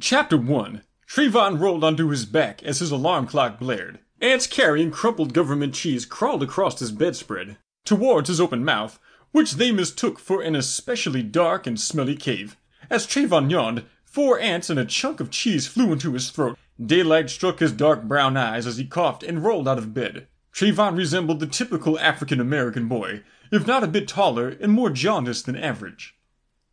Chapter 1 Trayvon rolled onto his back as his alarm clock blared. Ants carrying crumpled government cheese crawled across his bedspread, towards his open mouth, which they mistook for an especially dark and smelly cave. As Trayvon yawned, four ants and a chunk of cheese flew into his throat. Daylight struck his dark brown eyes as he coughed and rolled out of bed. Trayvon resembled the typical African American boy, if not a bit taller and more jaundiced than average.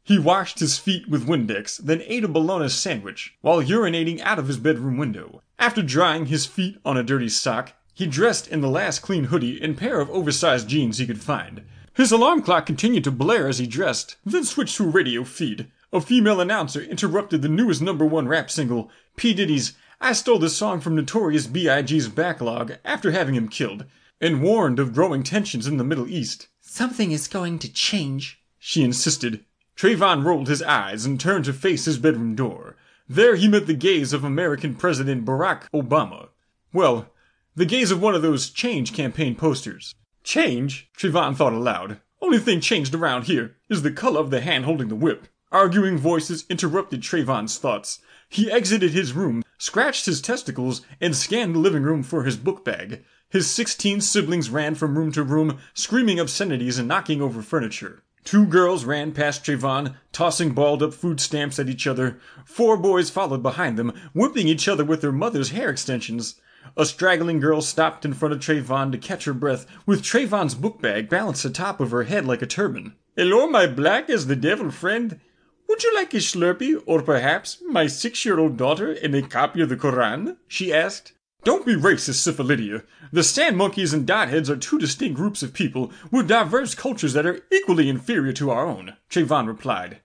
He washed his feet with Windex, then ate a bologna sandwich while urinating out of his bedroom window. After drying his feet on a dirty sock, he dressed in the last clean hoodie and pair of oversized jeans he could find. His alarm clock continued to blare as he dressed, then switched to a radio feed. A female announcer interrupted the newest number one rap single, P. Diddy's I Stole This Song from Notorious B.I.G.'s backlog after having him killed, and warned of growing tensions in the Middle East. Something is going to change, she insisted. Trayvon rolled his eyes and turned to face his bedroom door. There he met the gaze of American President Barack Obama. Well, the gaze of one of those change campaign posters. Change? Trayvon thought aloud. Only thing changed around here is the color of the hand holding the whip. Arguing voices interrupted Trayvon's thoughts. He exited his room, scratched his testicles, and scanned the living room for his book bag. His sixteen siblings ran from room to room, screaming obscenities and knocking over furniture. Two girls ran past Trayvon, tossing balled up food stamps at each other. Four boys followed behind them, whipping each other with their mother's hair extensions. A straggling girl stopped in front of Trayvon to catch her breath, with Trayvon's book bag balanced atop of her head like a turban. Hello, my black as the devil friend. Would you like a Slurpee, or perhaps my six year old daughter and a copy of the Koran? she asked. Don't be racist, Syphilidia. The sand monkeys and dotheads are two distinct groups of people with diverse cultures that are equally inferior to our own, Trayvon replied.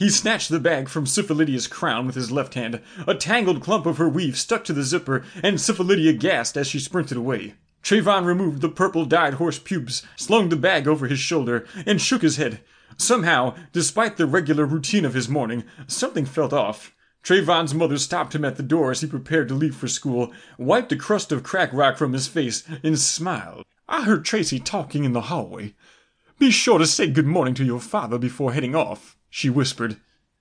He snatched the bag from Syphilidia's crown with his left hand. A tangled clump of her weave stuck to the zipper, and Syphilidia gasped as she sprinted away. Trayvon removed the purple dyed horse pubes, slung the bag over his shoulder, and shook his head. Somehow, despite the regular routine of his morning, something felt off. Trayvon's mother stopped him at the door as he prepared to leave for school, wiped a crust of crack rock from his face, and smiled. I heard Tracy talking in the hallway. Be sure to say good morning to your father before heading off, she whispered.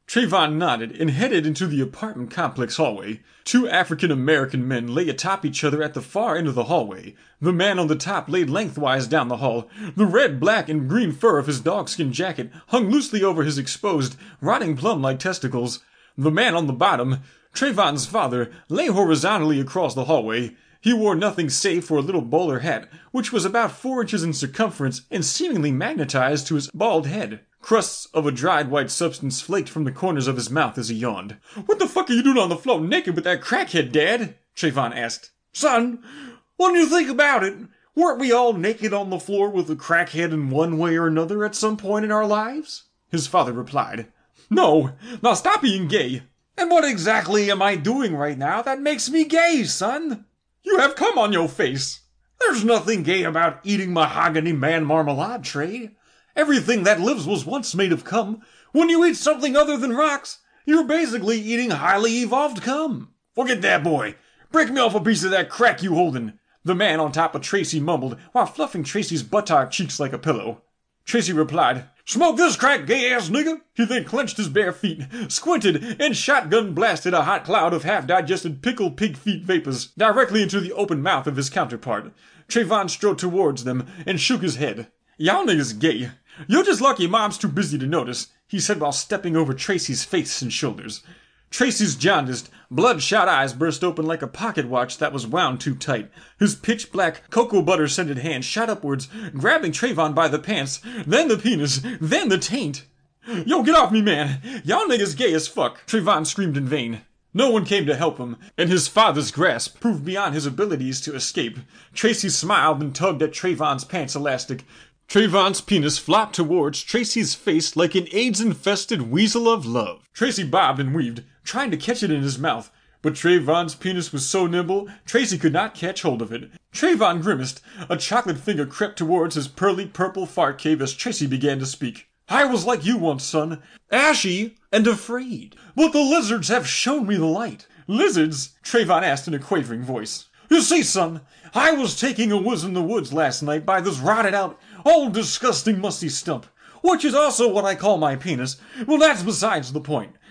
Trayvon nodded and headed into the apartment complex hallway. Two African American men lay atop each other at the far end of the hallway. The man on the top laid lengthwise down the hall. The red, black, and green fur of his dogskin jacket hung loosely over his exposed, rotting plum like testicles. The man on the bottom, Trayvon's father, lay horizontally across the hallway. He wore nothing save for a little bowler hat, which was about four inches in circumference and seemingly magnetized to his bald head. Crusts of a dried white substance flaked from the corners of his mouth as he yawned. What the fuck are you doing on the floor naked with that crackhead, Dad? Trayvon asked. Son, when you think about it, weren't we all naked on the floor with a crackhead in one way or another at some point in our lives? His father replied. No, now stop being gay. And what exactly am I doing right now that makes me gay, son? You have cum on your face. There's nothing gay about eating mahogany man marmalade, Trey. Everything that lives was once made of cum. When you eat something other than rocks, you're basically eating highly evolved cum. Forget that, boy. Break me off a piece of that crack you holdin'. The man on top of Tracy mumbled while fluffing Tracy's buttock cheeks like a pillow. Tracy replied, Smoke this crack, gay ass nigga! He then clenched his bare feet, squinted, and shotgun blasted a hot cloud of half digested pickled pig feet vapors directly into the open mouth of his counterpart. Trayvon strode towards them and shook his head. Y'all niggas gay. You're just lucky mom's too busy to notice, he said while stepping over Tracy's face and shoulders. Tracy's jaundiced, bloodshot eyes burst open like a pocket watch that was wound too tight. His pitch black, cocoa butter scented hand shot upwards, grabbing Trayvon by the pants, then the penis, then the taint. Yo, get off me, man! Y'all niggas gay as fuck! Trayvon screamed in vain. No one came to help him, and his father's grasp proved beyond his abilities to escape. Tracy smiled and tugged at Trayvon's pants elastic. Trayvon's penis flopped towards Tracy's face like an AIDS infested weasel of love. Tracy bobbed and weaved, trying to catch it in his mouth. But Trayvon's penis was so nimble, Tracy could not catch hold of it. Trayvon grimaced. A chocolate finger crept towards his pearly purple fart cave as Tracy began to speak. I was like you once, son, ashy and afraid. But the lizards have shown me the light. Lizards? Trayvon asked in a quavering voice. You see, son, I was taking a whiz in the woods last night by this rotted out, old disgusting musty stump, which is also what I call my penis. Well, that's besides the point.